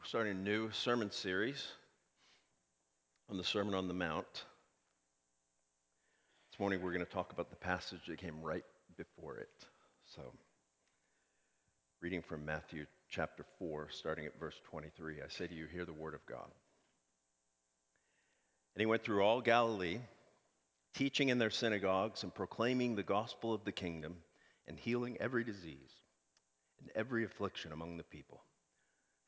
We're starting a new sermon series on the Sermon on the Mount. This morning we're going to talk about the passage that came right before it. So, reading from Matthew chapter 4, starting at verse 23, I say to you, hear the word of God. And he went through all Galilee, teaching in their synagogues and proclaiming the gospel of the kingdom and healing every disease and every affliction among the people.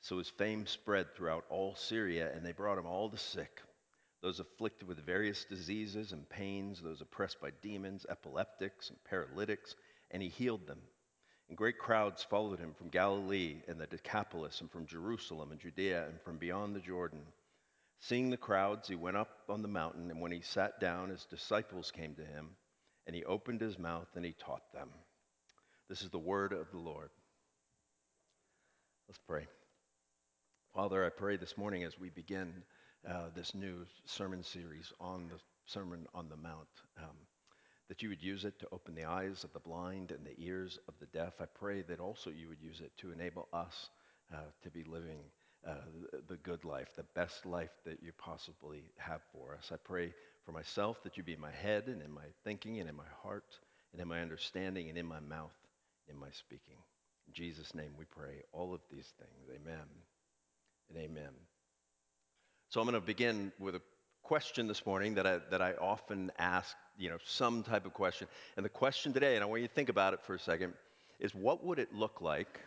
So his fame spread throughout all Syria, and they brought him all the sick, those afflicted with various diseases and pains, those oppressed by demons, epileptics, and paralytics, and he healed them. And great crowds followed him from Galilee and the Decapolis, and from Jerusalem and Judea, and from beyond the Jordan. Seeing the crowds, he went up on the mountain, and when he sat down, his disciples came to him, and he opened his mouth and he taught them. This is the word of the Lord. Let's pray. Father, I pray this morning as we begin uh, this new sermon series on the Sermon on the Mount, um, that you would use it to open the eyes of the blind and the ears of the deaf. I pray that also you would use it to enable us uh, to be living uh, the good life, the best life that you possibly have for us. I pray for myself that you be in my head and in my thinking and in my heart and in my understanding and in my mouth, in my speaking. In Jesus' name we pray all of these things. Amen and amen. So I'm going to begin with a question this morning that I, that I often ask, you know, some type of question. And the question today, and I want you to think about it for a second, is what would it look like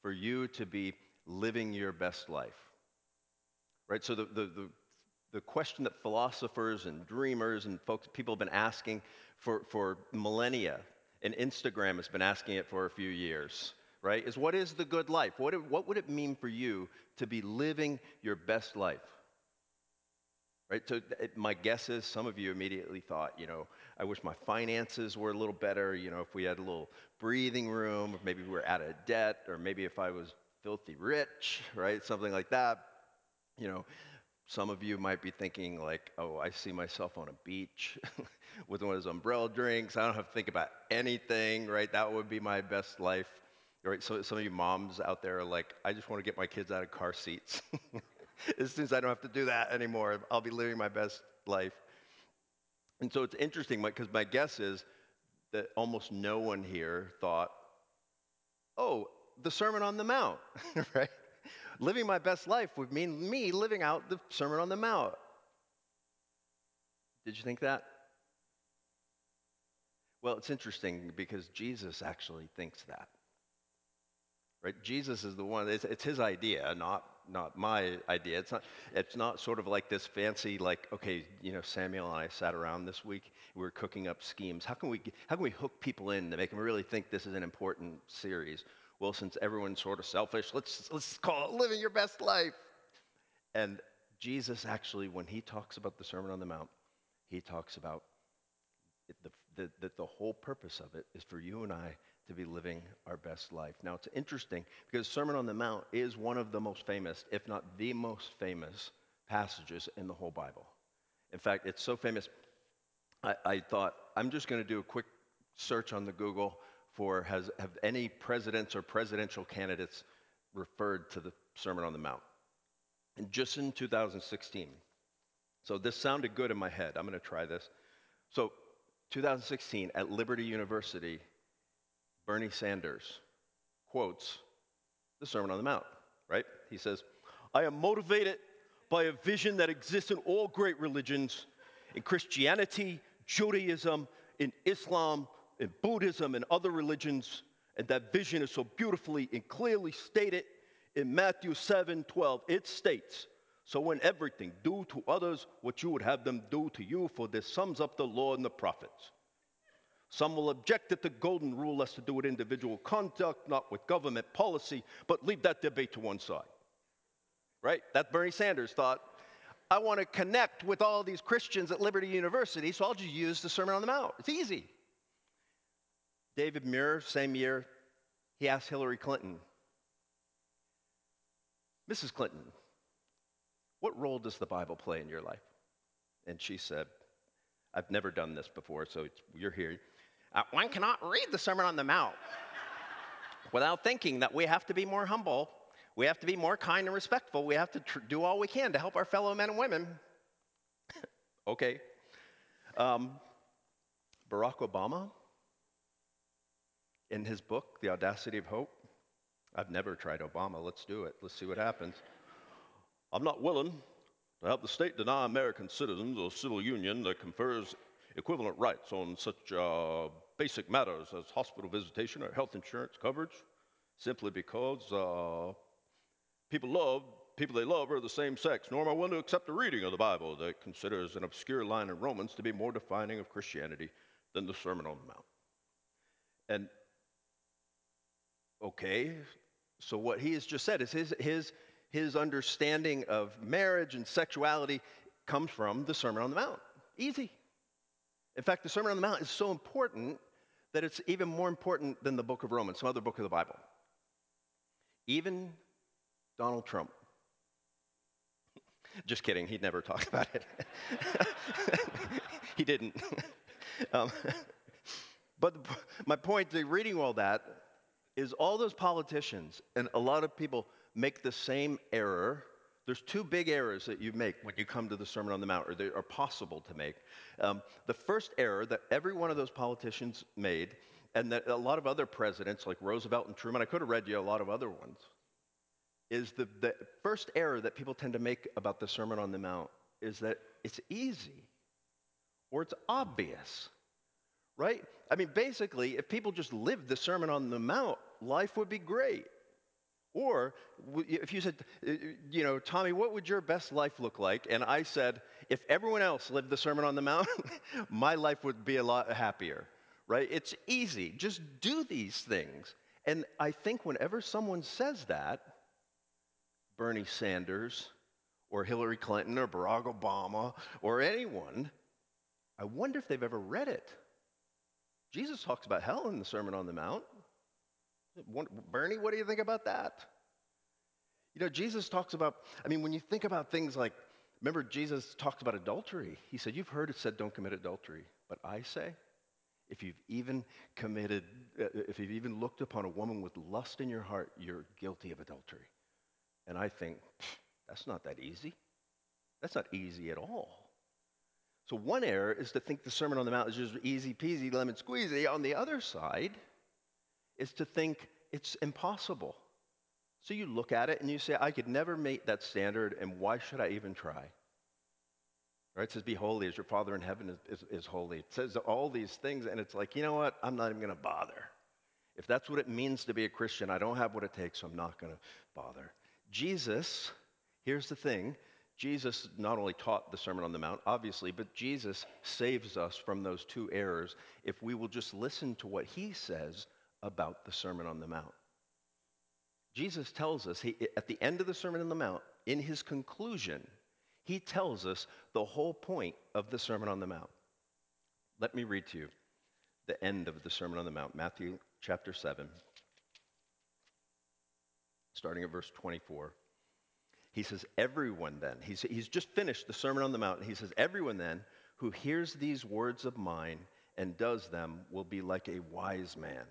for you to be living your best life? Right? So the, the, the, the question that philosophers and dreamers and folks, people have been asking for, for millennia, and Instagram has been asking it for a few years right, is what is the good life? What, what would it mean for you to be living your best life? Right, so it, my guess is some of you immediately thought, you know, I wish my finances were a little better, you know, if we had a little breathing room, or maybe we were out of debt, or maybe if I was filthy rich, right, something like that. You know, some of you might be thinking, like, oh, I see myself on a beach with one of those umbrella drinks. I don't have to think about anything, right? That would be my best life. Right, so some of you moms out there are like, I just want to get my kids out of car seats. as soon as I don't have to do that anymore, I'll be living my best life. And so it's interesting because my guess is that almost no one here thought, oh, the Sermon on the Mount, right? Living my best life would mean me living out the Sermon on the Mount. Did you think that? Well, it's interesting because Jesus actually thinks that right? Jesus is the one, it's, it's his idea, not, not my idea. It's not, it's not sort of like this fancy, like, okay, you know, Samuel and I sat around this week, we were cooking up schemes. How can we, how can we hook people in to make them really think this is an important series? Well, since everyone's sort of selfish, let's, let's call it living your best life. And Jesus actually, when he talks about the Sermon on the Mount, he talks about that the, the, the whole purpose of it is for you and I to be living our best life. Now, it's interesting because Sermon on the Mount is one of the most famous, if not the most famous, passages in the whole Bible. In fact, it's so famous, I, I thought I'm just going to do a quick search on the Google for has have any presidents or presidential candidates referred to the Sermon on the Mount. And just in 2016. So this sounded good in my head. I'm going to try this. So 2016 at Liberty University, Bernie Sanders quotes the Sermon on the Mount, right? He says, I am motivated by a vision that exists in all great religions, in Christianity, Judaism, in Islam, in Buddhism, and other religions. And that vision is so beautifully and clearly stated in Matthew 7 12. It states, So in everything, do to others what you would have them do to you, for this sums up the law and the prophets. Some will object that the golden rule has to do with individual conduct, not with government policy, but leave that debate to one side. Right? That Bernie Sanders thought, I want to connect with all these Christians at Liberty University, so I'll just use the Sermon on the Mount. It's easy. David Muir, same year, he asked Hillary Clinton, Mrs. Clinton, what role does the Bible play in your life? And she said, I've never done this before, so you're here. Uh, one cannot read the Sermon on the Mount without thinking that we have to be more humble We have to be more kind and respectful. We have to tr- do all we can to help our fellow men and women. okay. Um, Barack Obama, in his book, The Audacity of Hope, I've never tried Obama. Let's do it. Let's see what happens. I'm not willing to have the state deny American citizens a civil union that confers equivalent rights on such uh, basic matters as hospital visitation or health insurance coverage simply because uh, people love people they love are the same sex, nor am I willing to accept a reading of the Bible that considers an obscure line in Romans to be more defining of Christianity than the Sermon on the Mount. And okay, so what he has just said is his, his, his understanding of marriage and sexuality comes from the Sermon on the Mount. Easy. In fact, the Sermon on the Mount is so important that it's even more important than the book of Romans, some other book of the Bible. Even Donald Trump. Just kidding, he'd never talk about it. he didn't. Um, but my point to reading all that is all those politicians and a lot of people make the same error. There's two big errors that you make when you come to the Sermon on the Mount, or they are possible to make. Um, the first error that every one of those politicians made, and that a lot of other presidents like Roosevelt and Truman, I could have read you a lot of other ones, is the, the first error that people tend to make about the Sermon on the Mount is that it's easy or it's obvious, right? I mean, basically, if people just lived the Sermon on the Mount, life would be great. Or if you said, uh, you know, Tommy, what would your best life look like? And I said, if everyone else lived the Sermon on the Mount, my life would be a lot happier, right? It's easy. Just do these things. And I think whenever someone says that, Bernie Sanders or Hillary Clinton or Barack Obama or anyone, I wonder if they've ever read it. Jesus talks about hell in the Sermon on the Mount. Bernie, what do you think about that? You know, Jesus talks about, I mean, when you think about things like, remember, Jesus talks about adultery. He said, You've heard it said, don't commit adultery. But I say, if you've even committed, uh, if you've even looked upon a woman with lust in your heart, you're guilty of adultery. And I think, that's not that easy. That's not easy at all. So, one error is to think the Sermon on the Mount is just easy peasy, lemon squeezy. On the other side, is to think it's impossible. So you look at it and you say, I could never meet that standard, and why should I even try? Right? It says, Be holy as your Father in heaven is, is, is holy. It says all these things, and it's like, you know what? I'm not even going to bother. If that's what it means to be a Christian, I don't have what it takes, so I'm not going to bother. Jesus, here's the thing Jesus not only taught the Sermon on the Mount, obviously, but Jesus saves us from those two errors if we will just listen to what he says about the Sermon on the Mount. Jesus tells us he, at the end of the Sermon on the Mount, in his conclusion, he tells us the whole point of the Sermon on the Mount. Let me read to you the end of the Sermon on the Mount, Matthew chapter 7, starting at verse 24. He says, Everyone then, he's, he's just finished the Sermon on the Mount, and he says, Everyone then who hears these words of mine and does them will be like a wise man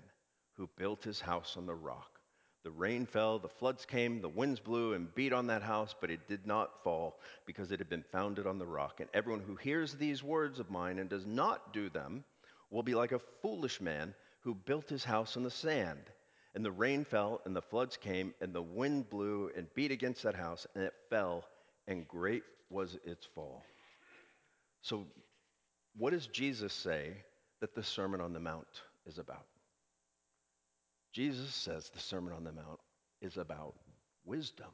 who built his house on the rock. The rain fell, the floods came, the winds blew and beat on that house, but it did not fall because it had been founded on the rock. And everyone who hears these words of mine and does not do them will be like a foolish man who built his house on the sand. And the rain fell, and the floods came, and the wind blew and beat against that house, and it fell, and great was its fall. So, what does Jesus say that the Sermon on the Mount is about? Jesus says the Sermon on the Mount is about wisdom.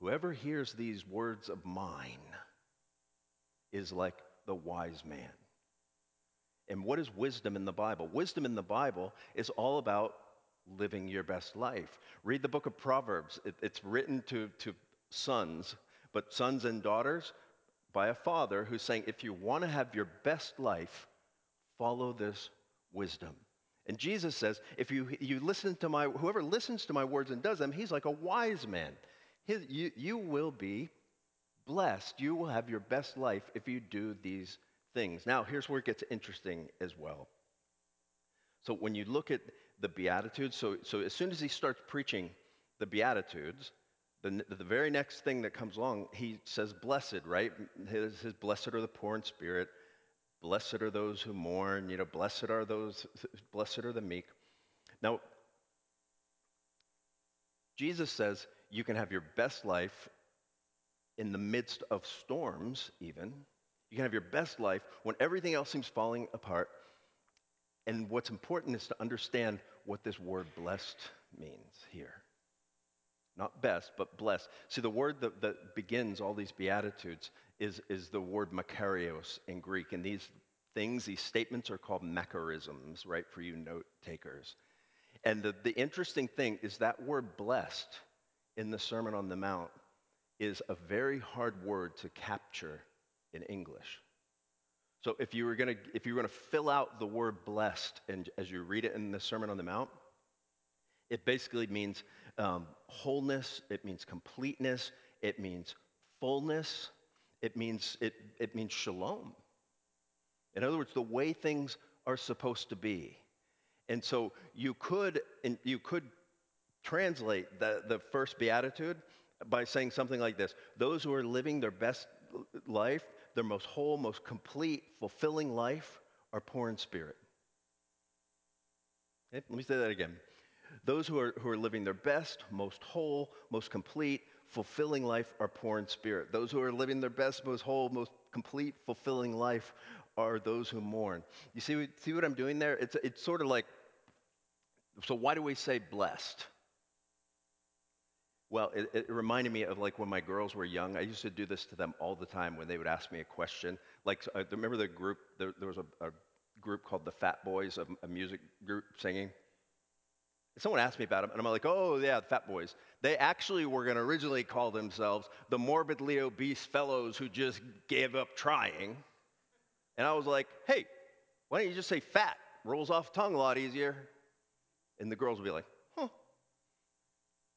Whoever hears these words of mine is like the wise man. And what is wisdom in the Bible? Wisdom in the Bible is all about living your best life. Read the book of Proverbs. It, it's written to, to sons, but sons and daughters by a father who's saying, if you want to have your best life, follow this wisdom. And Jesus says, if you, you listen to my, whoever listens to my words and does them, he's like a wise man. His, you, you will be blessed. You will have your best life if you do these things. Now, here's where it gets interesting as well. So when you look at the Beatitudes, so, so as soon as he starts preaching the Beatitudes, the, the very next thing that comes along, he says, blessed, right? His, his blessed are the poor in spirit, blessed are those who mourn, you know, blessed are those, blessed are the meek. Now, Jesus says you can have your best life in the midst of storms, even. You can have your best life when everything else seems falling apart. And what's important is to understand what this word blessed means here. Not best, but blessed. See, the word that, that begins all these Beatitudes is, is the word makarios in Greek. And these things, these statements are called macarisms, right, for you note takers. And the, the interesting thing is that word blessed in the Sermon on the Mount is a very hard word to capture in English. So if you were going to if you were going to fill out the word blessed and as you read it in the Sermon on the Mount, it basically means um, wholeness. It means completeness. It means fullness. It means it it means shalom. In other words, the way things are supposed to be. And so you could you could translate the, the first beatitude by saying something like this: Those who are living their best life their most whole, most complete, fulfilling life are poor in spirit. Okay, let me say that again. Those who are, who are living their best, most whole, most complete, fulfilling life are poor in spirit. Those who are living their best, most whole, most complete, fulfilling life are those who mourn. You see, see what I'm doing there? It's, it's sort of like, so why do we say blessed? Well, it, it, reminded me of like when my girls were young. I used to do this to them all the time when they would ask me a question. Like, I remember the group, there, there was a, a, group called the Fat Boys, a, a music group singing. Someone asked me about them, and I'm like, oh, yeah, the Fat Boys. They actually were going to originally call themselves the morbidly obese fellows who just gave up trying. And I was like, hey, why don't you just say fat? Rolls off tongue a lot easier. And the girls would be like, huh.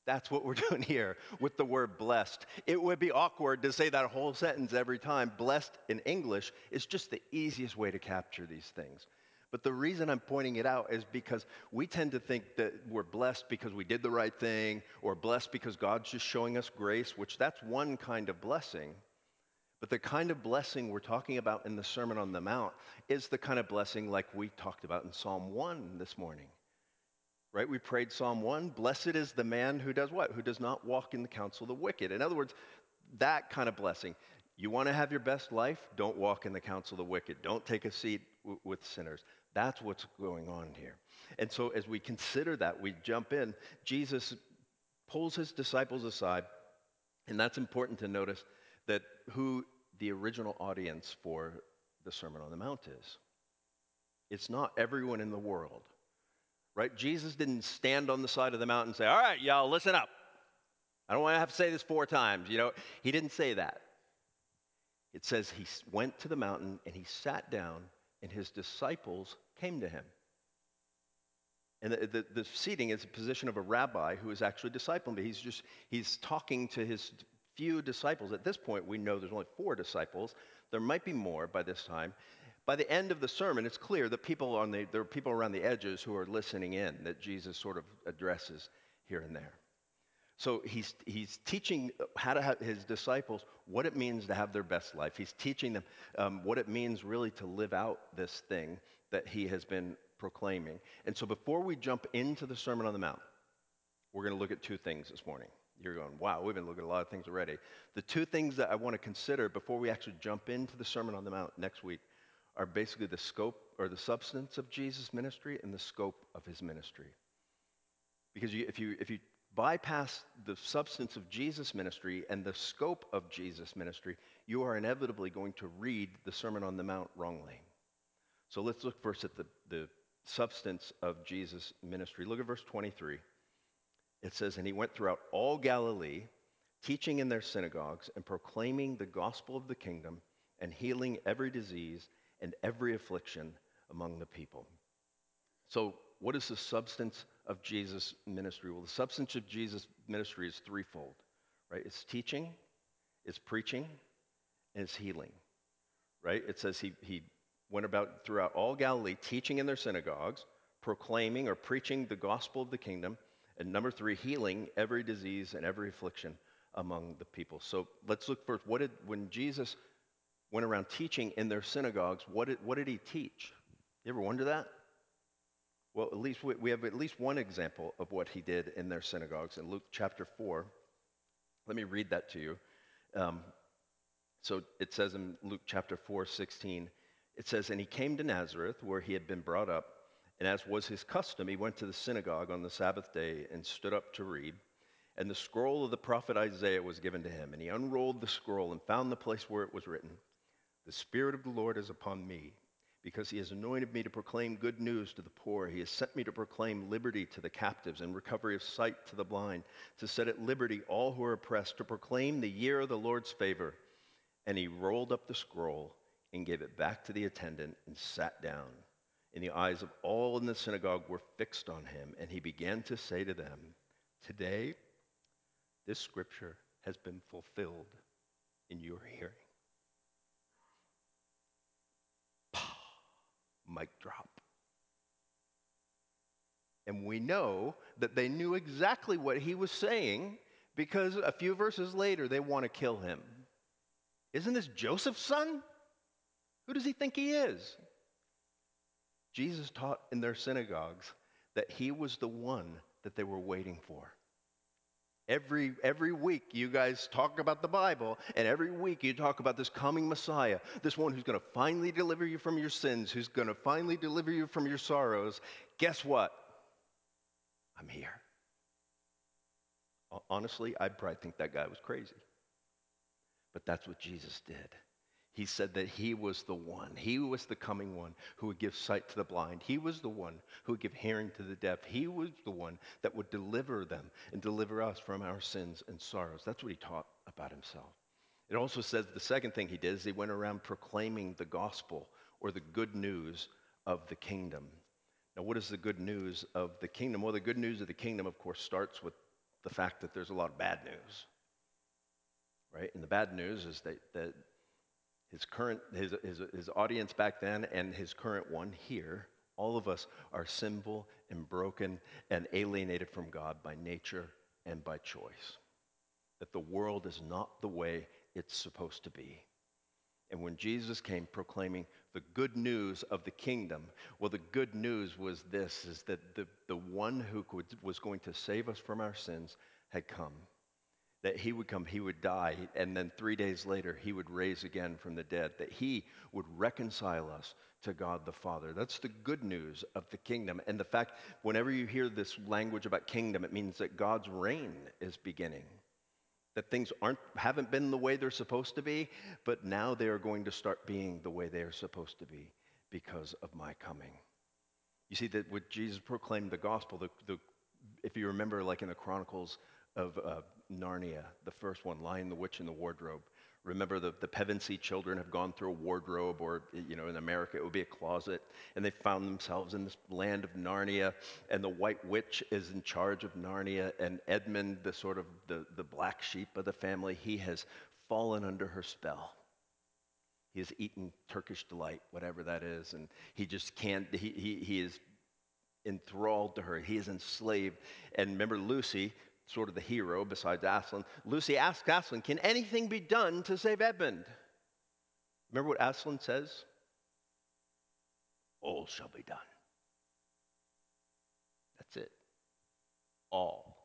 that's what we're doing here with the word blessed. It would be awkward to say that whole sentence every time. Blessed in English is just the easiest way to capture these things. But the reason I'm pointing it out is because we tend to think that we're blessed because we did the right thing or blessed because God's just showing us grace, which that's one kind of blessing. But the kind of blessing we're talking about in the Sermon on the Mount is the kind of blessing like we talked about in Psalm 1 this morning right? We prayed Psalm 1 Blessed is the man who does what? Who does not walk in the counsel of the wicked. In other words, that kind of blessing. You want to have your best life? Don't walk in the counsel of the wicked. Don't take a seat w- with sinners. That's what's going on here. And so, as we consider that, we jump in. Jesus pulls his disciples aside, and that's important to notice that who the original audience for the Sermon on the Mount is. It's not everyone in the world right? Jesus didn't stand on the side of the mountain and say, All right, y'all, listen up. I don't want to have to say this four times. You know, he didn't say that. It says he went to the mountain and he sat down, and his disciples came to him. And the, the, the seating is a position of a rabbi who is actually discipling, but he's just, he's talking to his few disciples. At this point, we know there's only four disciples. There might be more by this time. By the end of the sermon, it's clear that people on the, there are people around the edges who are listening in that Jesus sort of addresses here and there. So he's, he's teaching how to have his disciples what it means to have their best life. He's teaching them um, what it means really to live out this thing that he has been proclaiming. And so before we jump into the Sermon on the Mount, we're going to look at two things this morning. You're going, wow, we've been looking at a lot of things already. The two things that I want to consider before we actually jump into the Sermon on the Mount next week are basically the scope or the substance of Jesus' ministry and the scope of his ministry. Because you, if, you, if you bypass the substance of Jesus' ministry and the scope of Jesus' ministry, you are inevitably going to read the Sermon on the Mount wrongly. So let's look first at the, the substance of Jesus' ministry. Look at verse 23. It says, And he went throughout all Galilee, teaching in their synagogues and proclaiming the gospel of the kingdom and healing every disease and every affliction among the people. So, what is the substance of Jesus' ministry? Well, the substance of Jesus' ministry is threefold, right? It's teaching, it's preaching, and it's healing, right? It says he, he went about throughout all Galilee, teaching in their synagogues, proclaiming or preaching the gospel of the kingdom, And number three, healing every disease and every affliction among the people. So let's look first. What did, when Jesus went around teaching in their synagogues, what did, what did he teach? You ever wonder that? Well, at least we, we have at least one example of what he did in their synagogues in Luke chapter 4. Let me read that to you. Um, so it says in Luke chapter 4, 16, it says, And he came to Nazareth, where he had been brought up, and as was his custom, he went to the synagogue on the Sabbath day and stood up to read. And the scroll of the prophet Isaiah was given to him. And he unrolled the scroll and found the place where it was written The Spirit of the Lord is upon me because he has anointed me to proclaim good news to the poor. He has sent me to proclaim liberty to the captives and recovery of sight to the blind, to set at liberty all who are oppressed, to proclaim the year of the Lord's favor. And he rolled up the scroll and gave it back to the attendant and sat down. And the eyes of all in the synagogue were fixed on him, and he began to say to them, Today, this scripture has been fulfilled in your hearing. Mic drop. And we know that they knew exactly what he was saying because a few verses later they want to kill him. Isn't this Joseph's son? Who does he think he is? Jesus taught in their synagogues that he was the one that they were waiting for. Every, every week, you guys talk about the Bible, and every week you talk about this coming Messiah, this one who's going to finally deliver you from your sins, who's going to finally deliver you from your sorrows. Guess what? I'm here. Honestly, I'd probably think that guy was crazy. But that's what Jesus did. He said that he was the one. He was the coming one who would give sight to the blind. He was the one who would give hearing to the deaf. He was the one that would deliver them and deliver us from our sins and sorrows. That's what he taught about himself. It also says the second thing he did is he went around proclaiming the gospel or the good news of the kingdom. Now, what is the good news of the kingdom? Well, the good news of the kingdom, of course, starts with the fact that there's a lot of bad news. Right? And the bad news is that, that his current his, his, his audience back then and his current one here all of us are sinful and broken and alienated from god by nature and by choice. That the world is not the way it's supposed to be. And when jesus came proclaiming the good news of the kingdom well the good news was this is that the, the one who could, was going to save us from our sins had come that he would come, he would die, and then three days later, he would raise again from the dead, that he would reconcile us to God the Father. That's the good news of the kingdom. And the fact, whenever you hear this language about kingdom, it means that God's reign is beginning. That things aren't, haven't been the way they're supposed to be, but now they are going to start being the way they are supposed to be because of my coming. You see, that when Jesus proclaimed the gospel, the, the, if you remember, like in the Chronicles of uh, Narnia, the first one, Lion, the Witch, and the Wardrobe. Remember, the, the Pevensie children have gone through a wardrobe, or, you know, in America, it would be a closet, and they found themselves in this land of Narnia, and the White Witch is in charge of Narnia, and Edmund, the sort of the, the black sheep of the family, he has fallen under her spell. He has eaten Turkish delight, whatever that is, and he just can't, he, he, he is enthralled to her. He is enslaved. And remember Lucy, sort of the hero besides Aslan, Lucy asks Aslan, Can anything be done to save Edmund? Remember what Aslan says? All shall be done. That's it. All.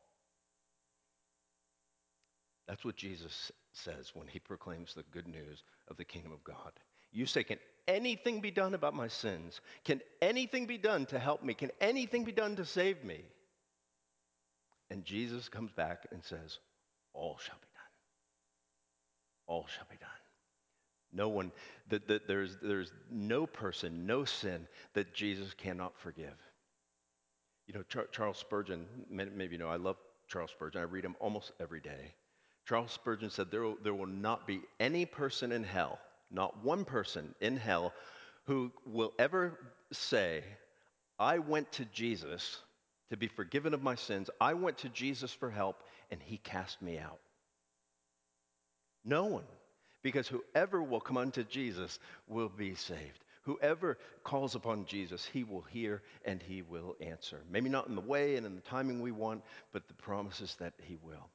That's what Jesus says when he proclaims the good news of the kingdom of God. You say, Can anything be done about my sins? Can anything be done to help me? Can anything be done to save me? And Jesus comes back and says, All shall be done. All shall be done. No one, that, that there's, there's no person, no sin that Jesus cannot forgive. You know, Char- Charles Spurgeon, maybe you know, I love Charles Spurgeon. I read him almost every day. Charles Spurgeon said, there will, there will not be any person in hell, not one person in hell, who will ever say, I went to Jesus to be forgiven of my sins. I went to Jesus for help, and he cast me out. No one. Because whoever will come unto Jesus will be saved. Whoever calls upon Jesus, he will hear and he will answer. Maybe not in the way and in the timing we want, but the promise is that he will.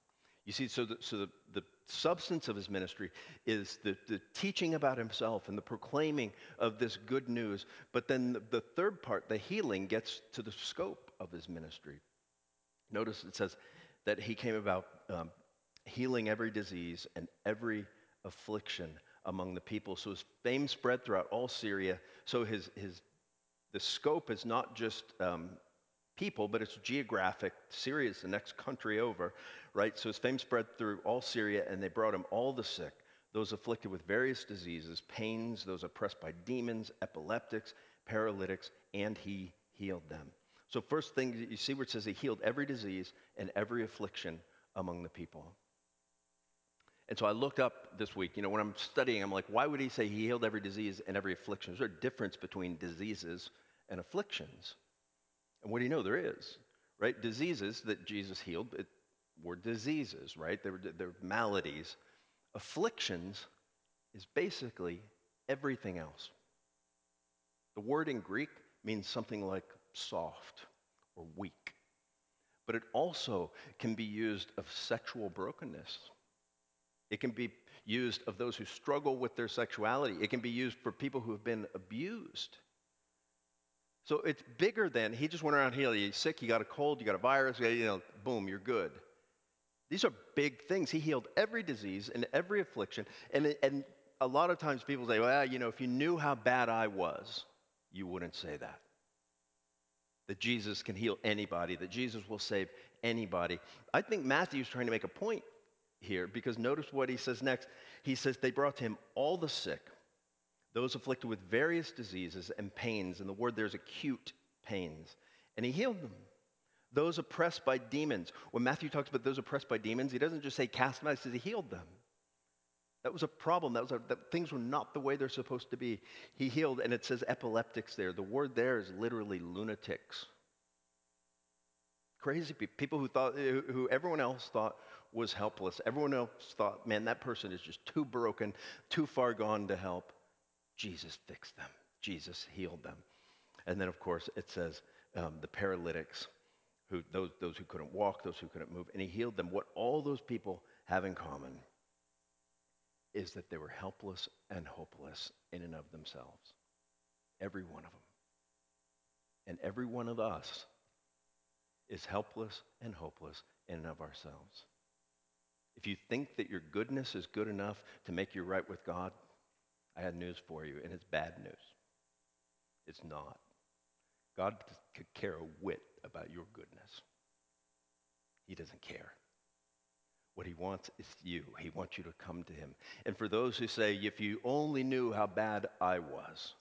You see, so the, so the, the substance of his ministry is the, the teaching about himself and the proclaiming of this good news. But then the, the third part, the healing, gets to the scope of his ministry. Notice it says that he came about um, healing every disease and every affliction among the people. So his fame spread throughout all Syria. So his, his, the scope is not just um, people, but it's geographic. Syria is the next country over, right? So his fame spread through all Syria, and they brought him all the sick, those afflicted with various diseases, pains, those oppressed by demons, epileptics, paralytics, and he healed them. So, first thing you see where it says he healed every disease and every affliction among the people. And so I looked up this week, you know, when I'm studying, I'm like, why would he say he healed every disease and every affliction? Is there a difference between diseases and afflictions? And what do you know? There is, right? Diseases that Jesus healed it, were diseases, right? They were, they were maladies. Afflictions is basically everything else. The word in Greek means something like soft or weak, but it also can be used of sexual brokenness it can be used of those who struggle with their sexuality. It can be used for people who have been abused. So it's bigger than he just went around healing. You're sick, you got a cold, you got a virus, you know, boom, you're good. These are big things. He healed every disease and every affliction. And, and a lot of times people say, well, you know, if you knew how bad I was, you wouldn't say that. That Jesus can heal anybody, that Jesus will save anybody. I think Matthew's trying to make a point here because notice what he says next. He says, They brought to him all the sick, those afflicted with various diseases and pains, and the word there's acute pains, and he healed them. Those oppressed by demons. When Matthew talks about those oppressed by demons, he doesn't just say cast them out, he says he healed them. That was a problem. That was a, that things were not the way they're supposed to be. He healed, and it says epileptics there. The word there is literally lunatics. Crazy people, people who thought, who everyone else thought was helpless. Everyone else thought, man, that person is just too broken, too far gone to help. Jesus fixed them, Jesus healed them. And then, of course, it says um, the paralytics, who, those, those who couldn't walk, those who couldn't move, and he healed them. What all those people have in common is that they were helpless and hopeless in and of themselves. Every one of them. And every one of us is helpless and hopeless in and of ourselves. If you think that your goodness is good enough to make you right with God, I had news for you, and it's bad news. It's not. God could care a whit about your goodness. He doesn't care. What he wants is you. He wants you to come to him. And for those who say, if you only knew how bad I was,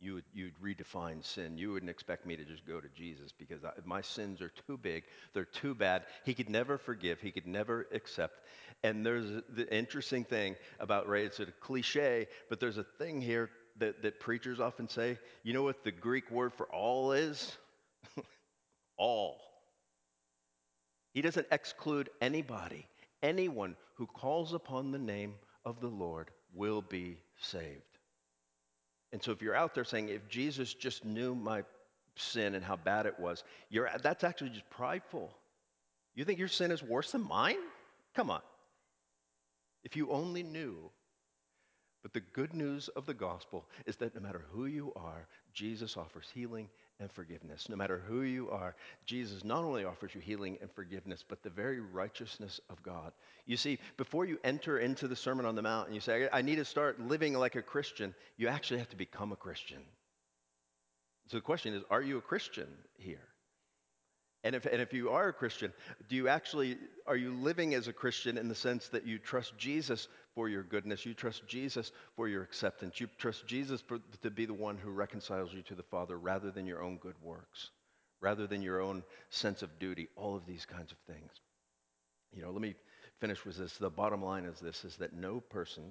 you would, you'd redefine sin. You wouldn't expect me to just go to Jesus because I, my sins are too big, they're too bad. He could never forgive, he could never accept. And there's the interesting thing about, right, it's a cliche, but there's a thing here that, that preachers often say. You know what the Greek word for all is? all. He doesn't exclude anybody. Anyone who calls upon the name of the Lord will be saved. And so if you're out there saying, if Jesus just knew my sin and how bad it was, you're, that's actually just prideful. You think your sin is worse than mine? Come on. If you only knew. But the good news of the gospel is that no matter who you are, Jesus offers healing and forgiveness. No matter who you are, Jesus not only offers you healing and forgiveness, but the very righteousness of God. You see, before you enter into the Sermon on the Mount and you say, I need to start living like a Christian, you actually have to become a Christian. So the question is, are you a Christian here? And if, and if you are a Christian, do you actually, are you living as a Christian in the sense that you trust Jesus for your goodness? You trust Jesus for your acceptance. You trust Jesus for, to be the one who reconciles you to the Father rather than your own good works, rather than your own sense of duty, all of these kinds of things. You know, let me finish with this. The bottom line is this is that no person,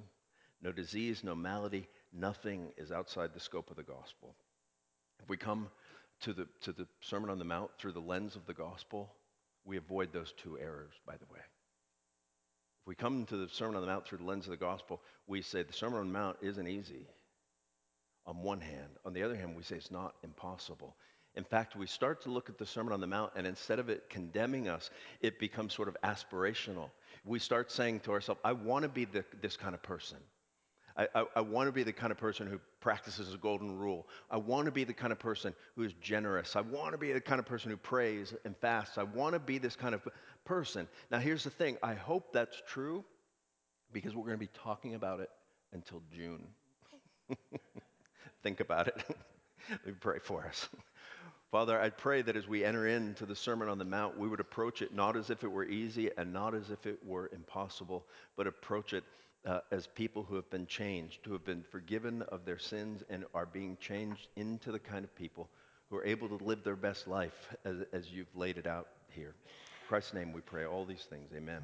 no disease, no malady, nothing is outside the scope of the gospel. If we come to the, to the Sermon on the Mount through the lens of the gospel, we avoid those two errors, by the way. If we come to the Sermon on the Mount through the lens of the gospel, we say the Sermon on the Mount isn't easy on one hand. On the other hand, we say it's not impossible. In fact, we start to look at the Sermon on the Mount, and instead of it condemning us, it becomes sort of aspirational. We start saying to ourselves, I want to be the, this kind of person. I, I, want to be the kind of person who practices a golden rule. I want to be the kind of person who is generous. I want to be the kind of person who prays and fasts. I want to be this kind of person. Now, here's the thing I hope that's true because we're going to be talking about it until June. Think about it. Let me pray for us. Father, I pray that as we enter into the Sermon on the Mount, we would approach it not as if it were easy and not as if it were impossible, but approach it uh, as people who have been changed, who have been forgiven of their sins and are being changed into the kind of people who are able to live their best life as, as you've laid it out here. In Christ's name we pray all these things. Amen.